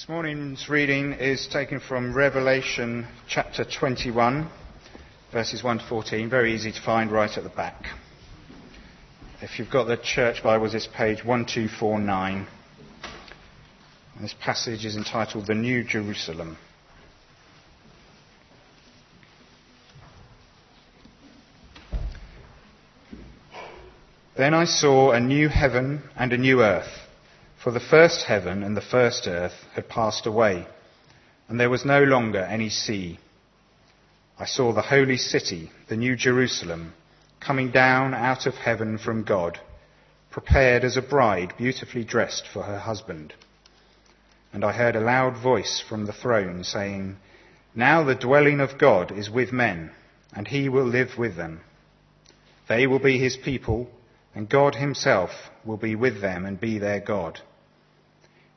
This morning's reading is taken from Revelation chapter 21, verses 1 to 14. Very easy to find right at the back. If you've got the church Bibles, it's page 1249. And this passage is entitled The New Jerusalem. Then I saw a new heaven and a new earth. For the first heaven and the first earth had passed away, and there was no longer any sea. I saw the holy city, the new Jerusalem, coming down out of heaven from God, prepared as a bride beautifully dressed for her husband. And I heard a loud voice from the throne saying, Now the dwelling of God is with men, and he will live with them. They will be his people, and God himself will be with them and be their God.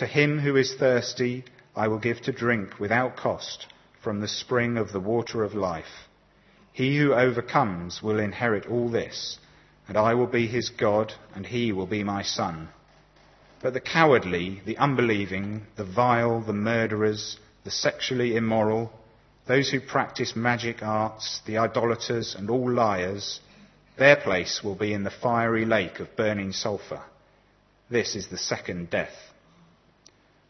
To him who is thirsty, I will give to drink without cost from the spring of the water of life. He who overcomes will inherit all this, and I will be his God, and he will be my son. But the cowardly, the unbelieving, the vile, the murderers, the sexually immoral, those who practice magic arts, the idolaters, and all liars, their place will be in the fiery lake of burning sulphur. This is the second death.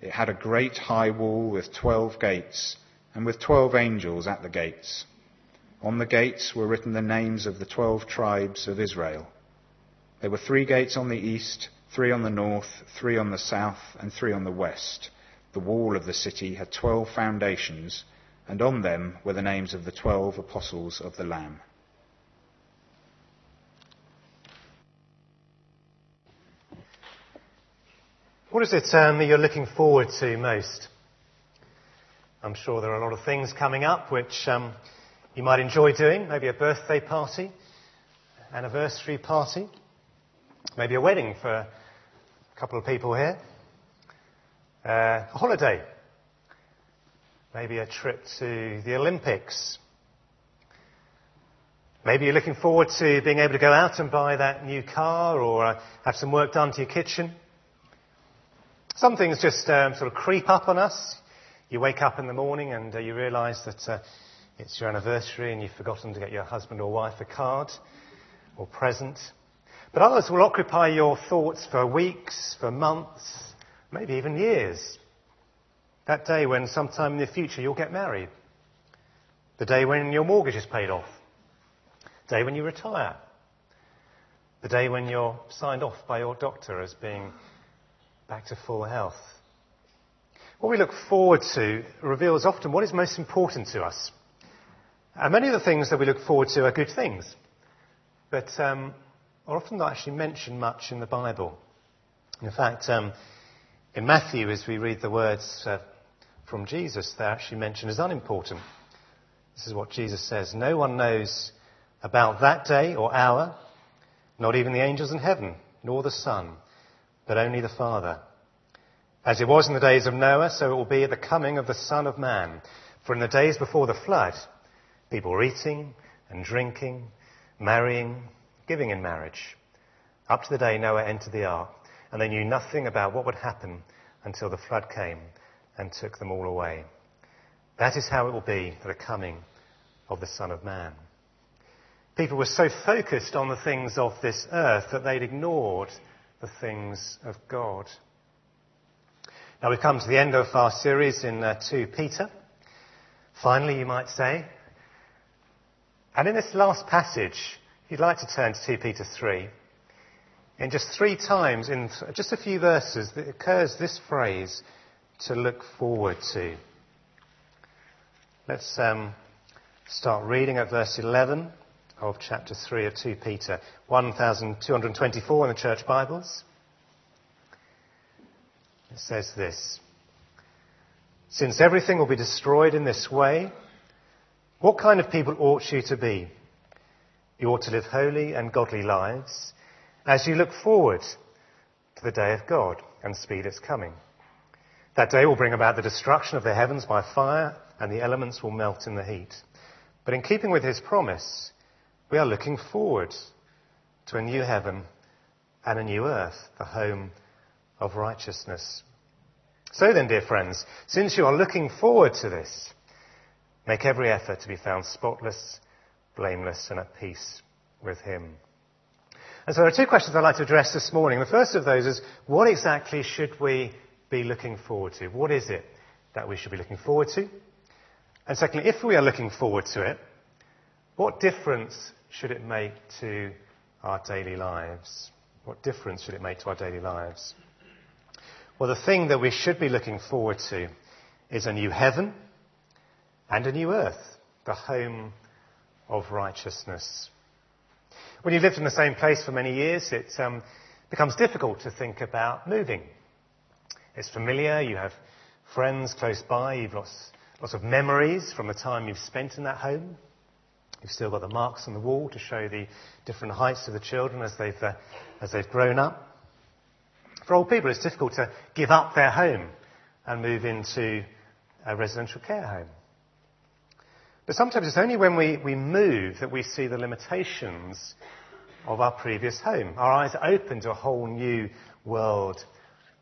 It had a great high wall with twelve gates, and with twelve angels at the gates. On the gates were written the names of the twelve tribes of Israel. There were three gates on the east, three on the north, three on the south, and three on the west. The wall of the city had twelve foundations, and on them were the names of the twelve apostles of the Lamb. What is it um, that you're looking forward to most? I'm sure there are a lot of things coming up which um, you might enjoy doing. Maybe a birthday party, anniversary party, maybe a wedding for a couple of people here, uh, a holiday, maybe a trip to the Olympics. Maybe you're looking forward to being able to go out and buy that new car or uh, have some work done to your kitchen. Some things just um, sort of creep up on us. You wake up in the morning and uh, you realise that uh, it's your anniversary and you've forgotten to get your husband or wife a card or present. But others will occupy your thoughts for weeks, for months, maybe even years. That day when sometime in the future you'll get married. The day when your mortgage is paid off. The day when you retire. The day when you're signed off by your doctor as being back to full health. What we look forward to reveals often what is most important to us. And many of the things that we look forward to are good things, but um, are often not actually mentioned much in the Bible. In fact, um, in Matthew, as we read the words uh, from Jesus, they're actually mentioned as unimportant. This is what Jesus says No one knows about that day or hour, not even the angels in heaven, nor the Son but only the Father. As it was in the days of Noah, so it will be at the coming of the Son of Man. For in the days before the flood, people were eating and drinking, marrying, giving in marriage, up to the day Noah entered the ark, and they knew nothing about what would happen until the flood came and took them all away. That is how it will be at the coming of the Son of Man. People were so focused on the things of this earth that they'd ignored the things of God. Now we've come to the end of our series in uh, 2 Peter. Finally, you might say, and in this last passage, you'd like to turn to 2 Peter 3, in just three times, in just a few verses, it occurs this phrase, to look forward to. Let's um, start reading at verse 11 of chapter 3 of 2 Peter, 1224 in the church Bibles. It says this Since everything will be destroyed in this way, what kind of people ought you to be? You ought to live holy and godly lives as you look forward to the day of God and speed its coming. That day will bring about the destruction of the heavens by fire, and the elements will melt in the heat. But in keeping with his promise, we are looking forward to a new heaven and a new earth, the home of righteousness. So then, dear friends, since you are looking forward to this, make every effort to be found spotless, blameless, and at peace with him. And so there are two questions I'd like to address this morning. The first of those is, what exactly should we be looking forward to? What is it that we should be looking forward to? And secondly, if we are looking forward to it, what difference should it make to our daily lives? What difference should it make to our daily lives? Well, the thing that we should be looking forward to is a new heaven and a new earth, the home of righteousness. When you've lived in the same place for many years, it um, becomes difficult to think about moving. It's familiar, you have friends close by, you've lots, lots of memories from the time you've spent in that home. You've still got the marks on the wall to show the different heights of the children as they've, uh, as they've grown up. For old people, it's difficult to give up their home and move into a residential care home. But sometimes it's only when we, we move that we see the limitations of our previous home. Our eyes are open to a whole new world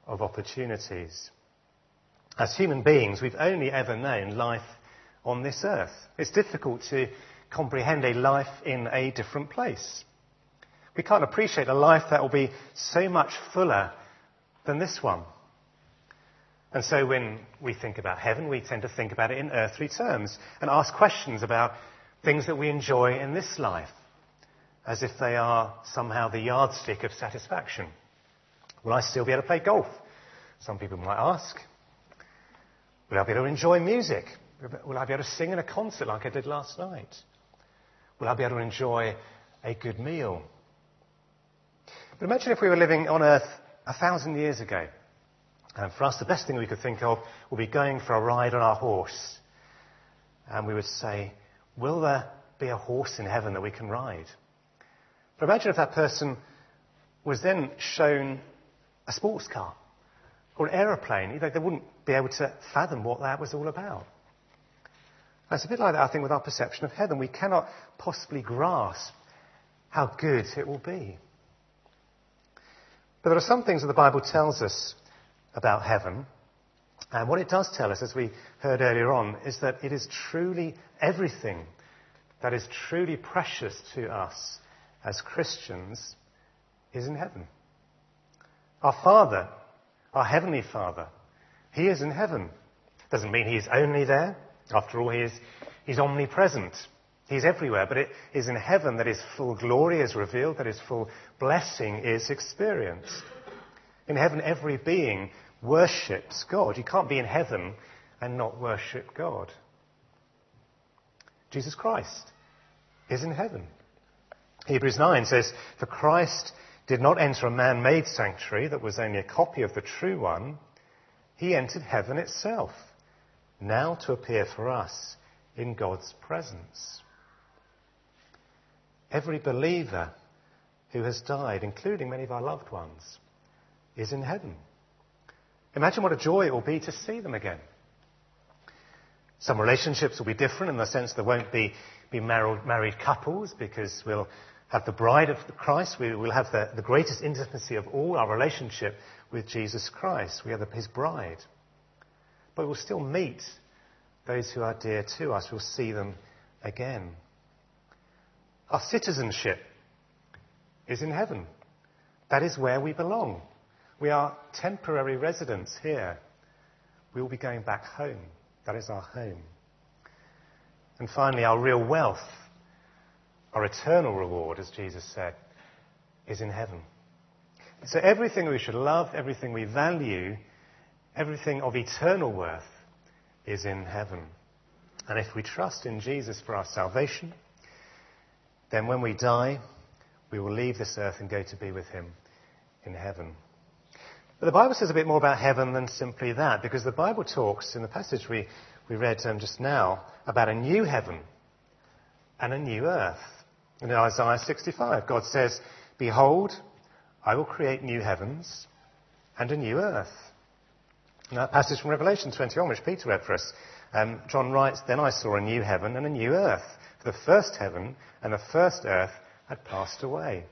of opportunities. As human beings, we've only ever known life on this earth. It's difficult to comprehend a life in a different place. We can't appreciate a life that will be so much fuller than this one. And so when we think about heaven, we tend to think about it in earthly terms and ask questions about things that we enjoy in this life as if they are somehow the yardstick of satisfaction. Will I still be able to play golf? Some people might ask. Will I be able to enjoy music? Will I be able to sing in a concert like I did last night? Will I be able to enjoy a good meal? But imagine if we were living on earth a thousand years ago. And for us, the best thing we could think of would be going for a ride on our horse. And we would say, Will there be a horse in heaven that we can ride? But imagine if that person was then shown a sports car or an aeroplane. They wouldn't be able to fathom what that was all about. It's a bit like that, I think, with our perception of heaven. We cannot possibly grasp how good it will be. But there are some things that the Bible tells us about heaven. And what it does tell us, as we heard earlier on, is that it is truly everything that is truly precious to us as Christians is in heaven. Our Father, our Heavenly Father, He is in heaven. Doesn't mean He is only there. After all, He is He's omnipresent. He's everywhere, but it is in heaven that His full glory is revealed, that His full blessing is experienced. In heaven, every being worships God. You can't be in heaven and not worship God. Jesus Christ is in heaven. Hebrews 9 says, For Christ did not enter a man made sanctuary that was only a copy of the true one. He entered heaven itself, now to appear for us in God's presence. Every believer who has died, including many of our loved ones, is in heaven. Imagine what a joy it will be to see them again. Some relationships will be different in the sense there won't be, be married, married couples because we'll have the bride of Christ. We will have the, the greatest intimacy of all, our relationship with Jesus Christ. We are the, his bride. But we'll still meet those who are dear to us. We'll see them again. Our citizenship is in heaven. That is where we belong. We are temporary residents here. We will be going back home. That is our home. And finally, our real wealth, our eternal reward, as Jesus said, is in heaven. So everything we should love, everything we value, everything of eternal worth is in heaven. And if we trust in Jesus for our salvation, then when we die, we will leave this earth and go to be with him in heaven. But the Bible says a bit more about heaven than simply that, because the Bible talks in the passage we, we read um, just now about a new heaven and a new earth. In Isaiah 65, God says, Behold, I will create new heavens and a new earth. That passage from Revelation 21, which Peter read for us, um, John writes, Then I saw a new heaven and a new earth. For the first heaven and the first earth had passed away.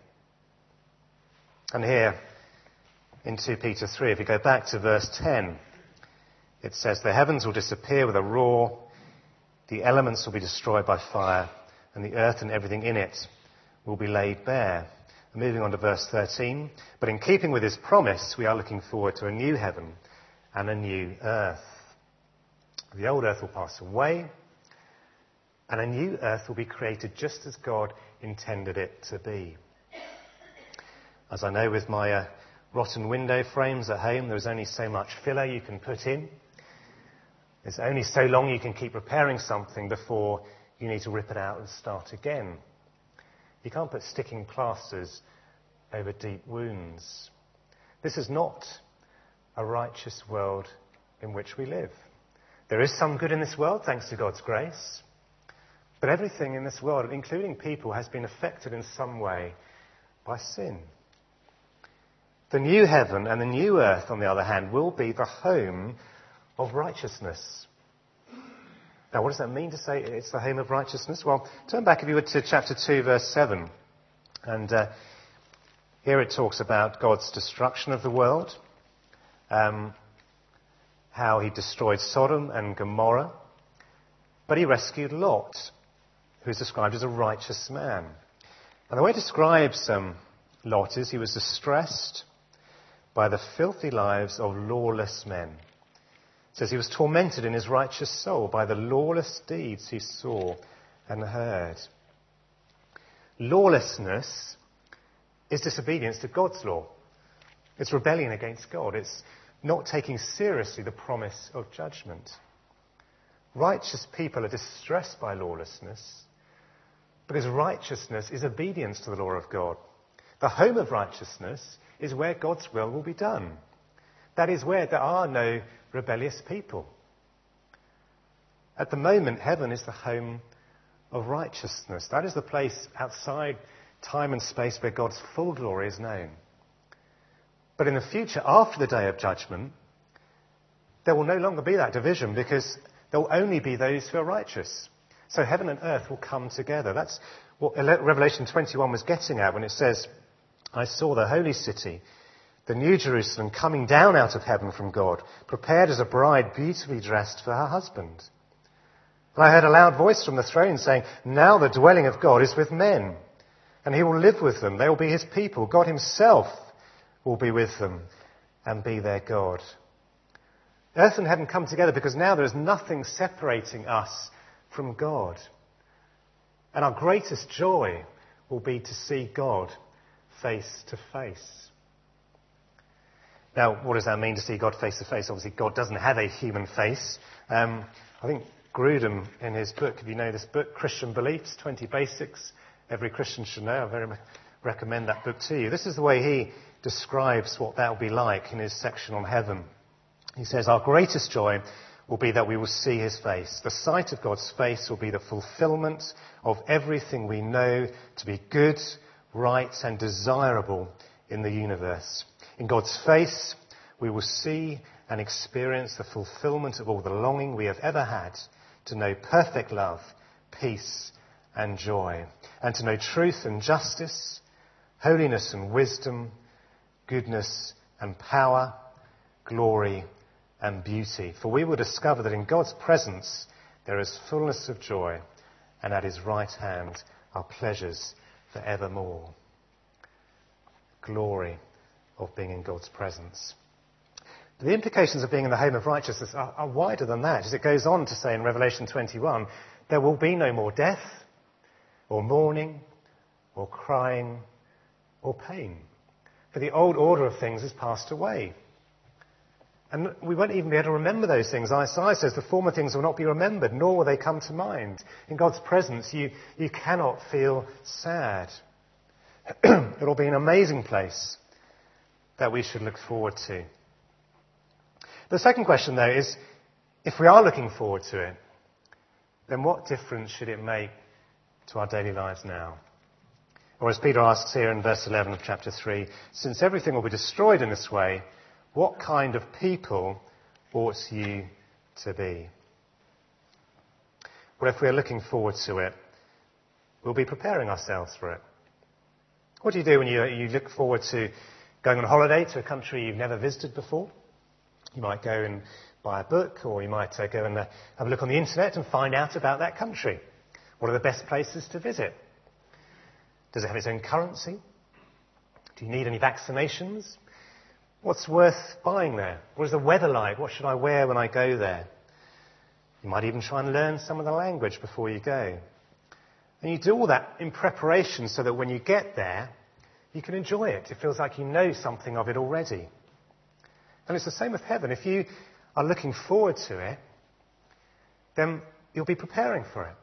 And here in 2 Peter 3, if you go back to verse 10, it says, The heavens will disappear with a roar, the elements will be destroyed by fire, and the earth and everything in it will be laid bare. Moving on to verse 13, but in keeping with his promise, we are looking forward to a new heaven and a new earth. The old earth will pass away, and a new earth will be created just as God intended it to be. As I know with my uh, rotten window frames at home, there is only so much filler you can put in. There's only so long you can keep repairing something before you need to rip it out and start again. You can't put sticking plasters over deep wounds. This is not a righteous world in which we live. There is some good in this world, thanks to God's grace. But everything in this world, including people, has been affected in some way by sin. The new heaven and the new earth, on the other hand, will be the home of righteousness. Now, what does that mean to say it's the home of righteousness? Well, turn back, if you would, to chapter 2, verse 7. And uh, here it talks about God's destruction of the world, um, how he destroyed Sodom and Gomorrah, but he rescued Lot who's described as a righteous man. And the way it describes um, Lot is he was distressed by the filthy lives of lawless men. It says he was tormented in his righteous soul by the lawless deeds he saw and heard. Lawlessness is disobedience to God's law. It's rebellion against God. It's not taking seriously the promise of judgment. Righteous people are distressed by lawlessness because righteousness is obedience to the law of God. The home of righteousness is where God's will will be done. That is where there are no rebellious people. At the moment, heaven is the home of righteousness. That is the place outside time and space where God's full glory is known. But in the future, after the day of judgment, there will no longer be that division because there will only be those who are righteous. So heaven and earth will come together. That's what Revelation 21 was getting at when it says, I saw the holy city, the new Jerusalem, coming down out of heaven from God, prepared as a bride beautifully dressed for her husband. And I heard a loud voice from the throne saying, Now the dwelling of God is with men, and he will live with them. They will be his people. God himself will be with them and be their God. Earth and heaven come together because now there is nothing separating us from God. And our greatest joy will be to see God face to face. Now, what does that mean to see God face to face? Obviously, God doesn't have a human face. Um, I think Grudem, in his book, if you know this book, Christian Beliefs 20 Basics, every Christian should know. I very much recommend that book to you. This is the way he describes what that will be like in his section on heaven. He says, Our greatest joy will be that we will see his face. The sight of God's face will be the fulfillment of everything we know to be good, right, and desirable in the universe. In God's face, we will see and experience the fulfillment of all the longing we have ever had to know perfect love, peace, and joy, and to know truth and justice, holiness and wisdom, goodness and power, glory and beauty. For we will discover that in God's presence there is fullness of joy, and at his right hand are pleasures for evermore. Glory of being in God's presence. The implications of being in the home of righteousness are, are wider than that. As it goes on to say in Revelation 21, there will be no more death, or mourning, or crying, or pain. For the old order of things has passed away. And we won't even be able to remember those things. Isaiah says the former things will not be remembered, nor will they come to mind. In God's presence, you, you cannot feel sad. It'll be an amazing place that we should look forward to. The second question, though, is if we are looking forward to it, then what difference should it make to our daily lives now? Or as Peter asks here in verse 11 of chapter 3, since everything will be destroyed in this way, what kind of people ought you to be? Well, if we're looking forward to it, we'll be preparing ourselves for it. What do you do when you, you look forward to going on holiday to a country you've never visited before? You might go and buy a book, or you might uh, go and uh, have a look on the internet and find out about that country. What are the best places to visit? Does it have its own currency? Do you need any vaccinations? What's worth buying there? What is the weather like? What should I wear when I go there? You might even try and learn some of the language before you go. And you do all that in preparation so that when you get there, you can enjoy it. It feels like you know something of it already. And it's the same with heaven. If you are looking forward to it, then you'll be preparing for it.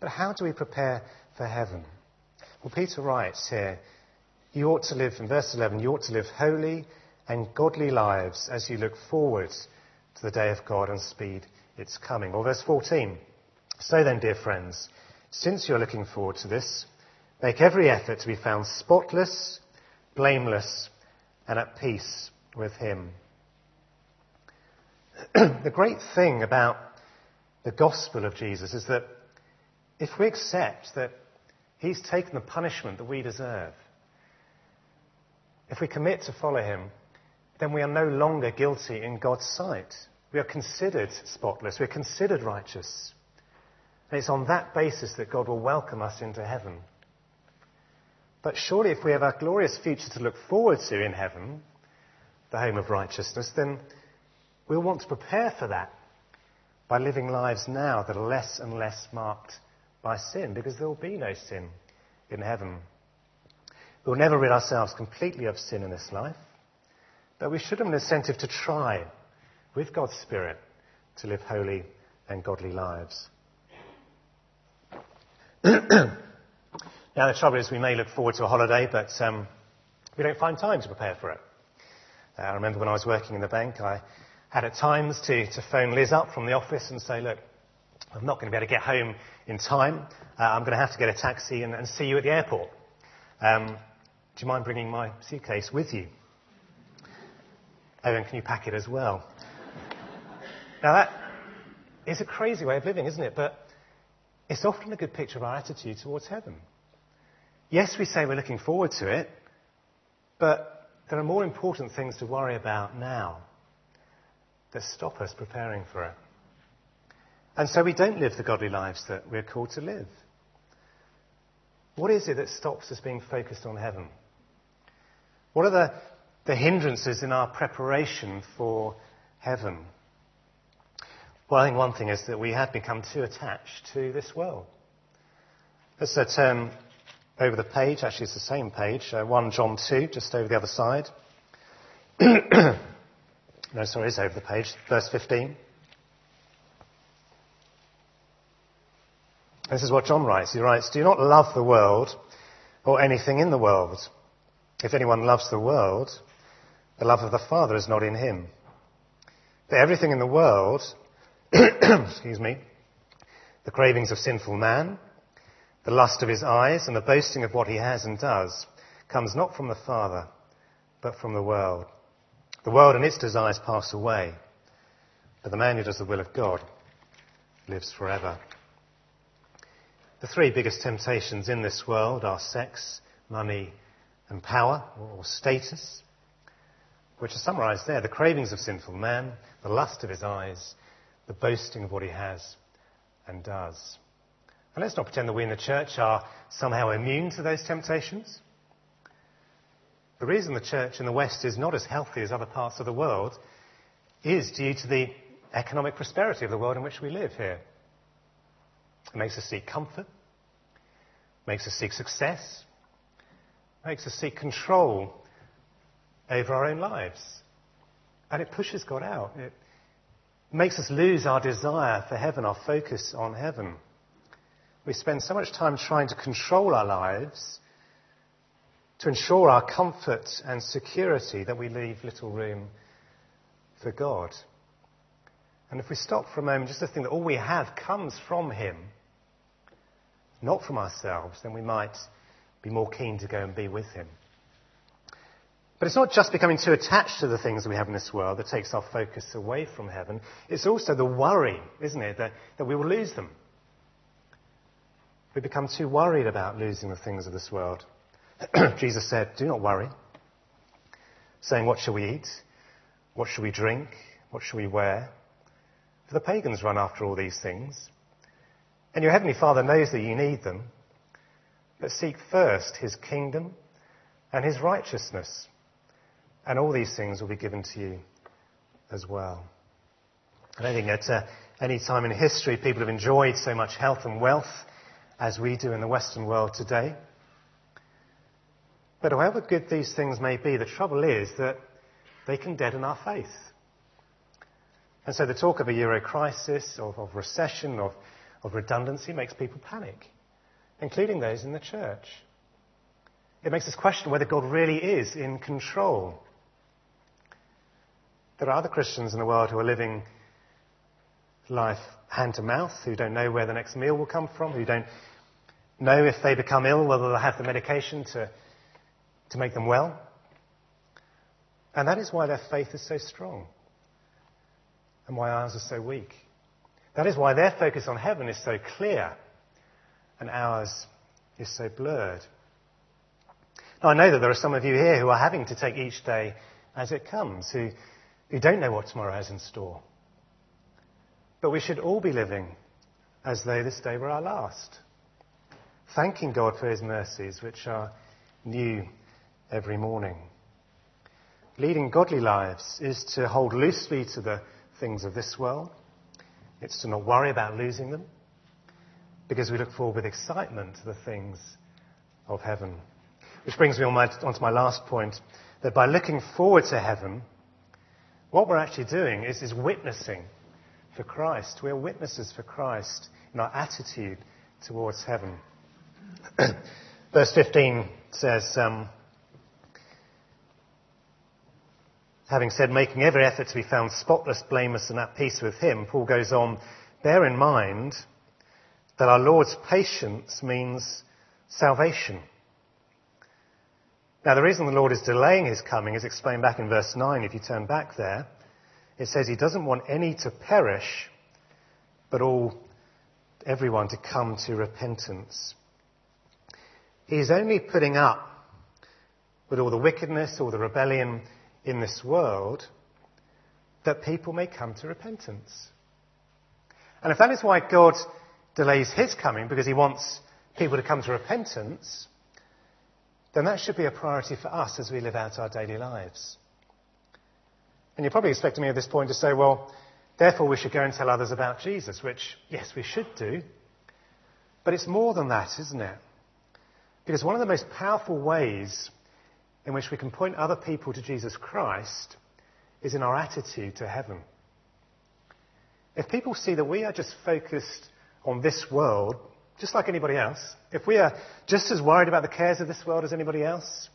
But how do we prepare for heaven? Well, Peter writes here you ought to live, in verse 11, you ought to live holy and godly lives as you look forward to the day of God and speed its coming. Or verse 14. So then, dear friends, since you're looking forward to this, make every effort to be found spotless, blameless, and at peace with Him. the great thing about the gospel of Jesus is that if we accept that He's taken the punishment that we deserve, if we commit to follow him, then we are no longer guilty in God's sight. We are considered spotless. We're considered righteous. And it's on that basis that God will welcome us into heaven. But surely, if we have a glorious future to look forward to in heaven, the home of righteousness, then we'll want to prepare for that by living lives now that are less and less marked by sin, because there will be no sin in heaven. We'll never rid ourselves completely of sin in this life, but we should have an incentive to try, with God's Spirit, to live holy and godly lives. now, the trouble is, we may look forward to a holiday, but um, we don't find time to prepare for it. Uh, I remember when I was working in the bank, I had at times to, to phone Liz up from the office and say, look, I'm not going to be able to get home in time. Uh, I'm going to have to get a taxi and, and see you at the airport. Um, do you mind bringing my suitcase with you? Oh, and can you pack it as well? now, that is a crazy way of living, isn't it? But it's often a good picture of our attitude towards heaven. Yes, we say we're looking forward to it, but there are more important things to worry about now that stop us preparing for it. And so we don't live the godly lives that we're called to live. What is it that stops us being focused on heaven? What are the, the hindrances in our preparation for heaven? Well, I think one thing is that we have become too attached to this world. Let's uh, turn over the page. Actually, it's the same page. Uh, 1 John 2, just over the other side. no, sorry, it's over the page. Verse 15. This is what John writes. He writes, Do not love the world or anything in the world. If anyone loves the world, the love of the Father is not in him. For everything in the world, excuse me, the cravings of sinful man, the lust of his eyes, and the boasting of what he has and does, comes not from the Father, but from the world. The world and its desires pass away, but the man who does the will of God lives forever. The three biggest temptations in this world are sex, money, and power or status, which are summarized there the cravings of sinful man, the lust of his eyes, the boasting of what he has and does. And let's not pretend that we in the church are somehow immune to those temptations. The reason the church in the West is not as healthy as other parts of the world is due to the economic prosperity of the world in which we live here. It makes us seek comfort, makes us seek success, makes us seek control over our own lives. And it pushes God out. It makes us lose our desire for heaven, our focus on heaven. We spend so much time trying to control our lives to ensure our comfort and security that we leave little room for God. And if we stop for a moment just to think that all we have comes from Him, not from ourselves, then we might be more keen to go and be with Him. But it's not just becoming too attached to the things we have in this world that takes our focus away from heaven. It's also the worry, isn't it, that, that we will lose them. We become too worried about losing the things of this world. Jesus said, Do not worry, saying, What shall we eat? What shall we drink? What shall we wear? For the pagans run after all these things. And your heavenly Father knows that you need them. But seek first his kingdom and his righteousness, and all these things will be given to you as well. I don't think at uh, any time in history people have enjoyed so much health and wealth as we do in the Western world today. But however good these things may be, the trouble is that they can deaden our faith. And so the talk of a euro crisis, of, of recession, of, of redundancy makes people panic, including those in the church. It makes us question whether God really is in control. There are other Christians in the world who are living life hand to mouth, who don't know where the next meal will come from, who don't know if they become ill whether they'll have the medication to, to make them well. And that is why their faith is so strong and why ours are so weak. That is why their focus on heaven is so clear and ours is so blurred. Now, I know that there are some of you here who are having to take each day as it comes, who, who don't know what tomorrow has in store. But we should all be living as though this day were our last, thanking God for his mercies, which are new every morning. Leading godly lives is to hold loosely to the things of this world. It's to not worry about losing them because we look forward with excitement to the things of heaven. Which brings me on my, onto my last point that by looking forward to heaven, what we're actually doing is, is witnessing for Christ. We are witnesses for Christ in our attitude towards heaven. Verse 15 says, um, having said, making every effort to be found spotless, blameless, and at peace with him, Paul goes on, bear in mind that our Lord's patience means salvation. Now, the reason the Lord is delaying his coming is explained back in verse 9, if you turn back there. It says he doesn't want any to perish, but all, everyone to come to repentance. He's only putting up with all the wickedness, all the rebellion, in this world that people may come to repentance. And if that is why God delays his coming, because he wants people to come to repentance, then that should be a priority for us as we live out our daily lives. And you're probably expecting me at this point to say, well, therefore we should go and tell others about Jesus, which, yes, we should do. But it's more than that, isn't it? Because one of the most powerful ways in which we can point other people to Jesus Christ is in our attitude to heaven. If people see that we are just focused on this world, just like anybody else, if we are just as worried about the cares of this world as anybody else,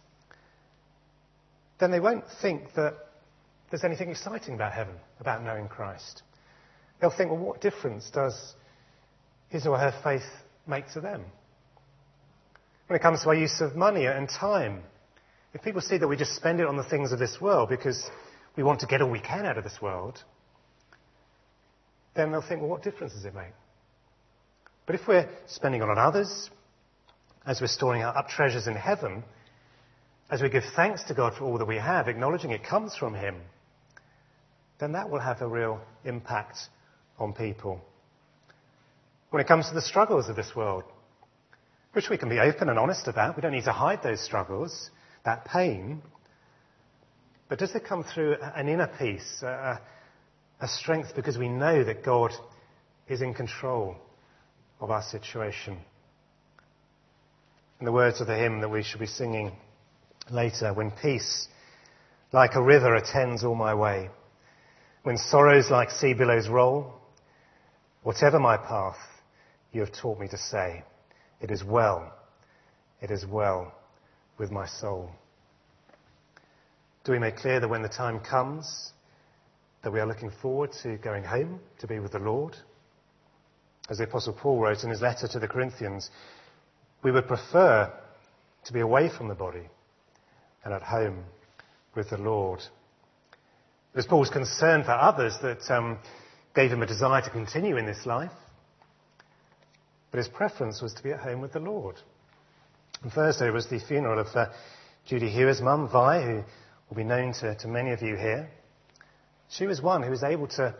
then they won't think that there's anything exciting about heaven, about knowing Christ. They'll think, well, what difference does his or her faith make to them? When it comes to our use of money and time, if people see that we just spend it on the things of this world because we want to get all we can out of this world, then they'll think, well, what difference does it make? But if we're spending it on others, as we're storing up treasures in heaven, as we give thanks to God for all that we have, acknowledging it comes from Him, then that will have a real impact on people. When it comes to the struggles of this world, which we can be open and honest about, we don't need to hide those struggles that pain, But does it come through an inner peace, a, a strength because we know that God is in control of our situation? In the words of the hymn that we shall be singing later, when peace like a river attends all my way, when sorrows like sea billows roll, whatever my path, you have taught me to say, it is well, it is well with my soul. Do we make clear that when the time comes, that we are looking forward to going home to be with the Lord? As the Apostle Paul wrote in his letter to the Corinthians, we would prefer to be away from the body and at home with the Lord. It was Paul's concern for others that um, gave him a desire to continue in this life. But his preference was to be at home with the Lord. On Thursday was the funeral of uh, Judy Hewer's mum, Vi, who will be known to, to many of you here. She was one who was able to,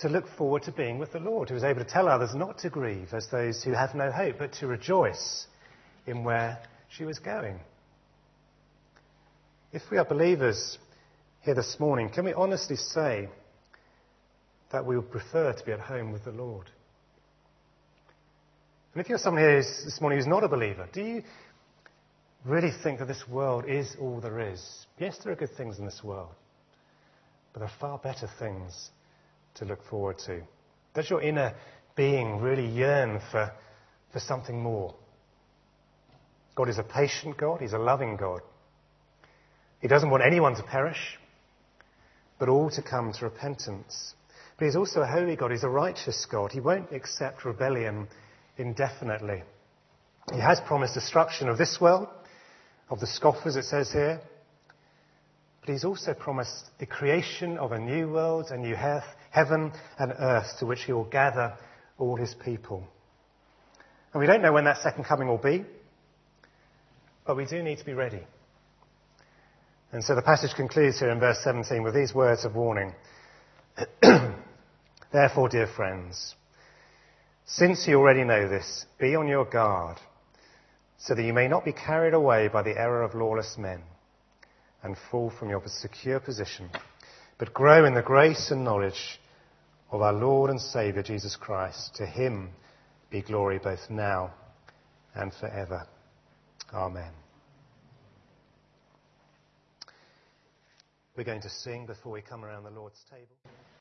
to look forward to being with the Lord, who was able to tell others not to grieve as those who have no hope, but to rejoice in where she was going. If we are believers here this morning, can we honestly say that we would prefer to be at home with the Lord? And if you're someone here this morning who's not a believer, do you really think that this world is all there is? Yes, there are good things in this world, but there are far better things to look forward to. Does your inner being really yearn for, for something more? God is a patient God, He's a loving God. He doesn't want anyone to perish, but all to come to repentance. But He's also a holy God, He's a righteous God. He won't accept rebellion indefinitely. He has promised destruction of this world, of the scoffers, it says here. But he's also promised the creation of a new world, a new heaven and earth to which he will gather all his people. And we don't know when that second coming will be, but we do need to be ready. And so the passage concludes here in verse 17 with these words of warning. Therefore, dear friends, since you already know this, be on your guard, so that you may not be carried away by the error of lawless men and fall from your secure position, but grow in the grace and knowledge of our Lord and Saviour Jesus Christ. To him be glory both now and forever. Amen. We're going to sing before we come around the Lord's table.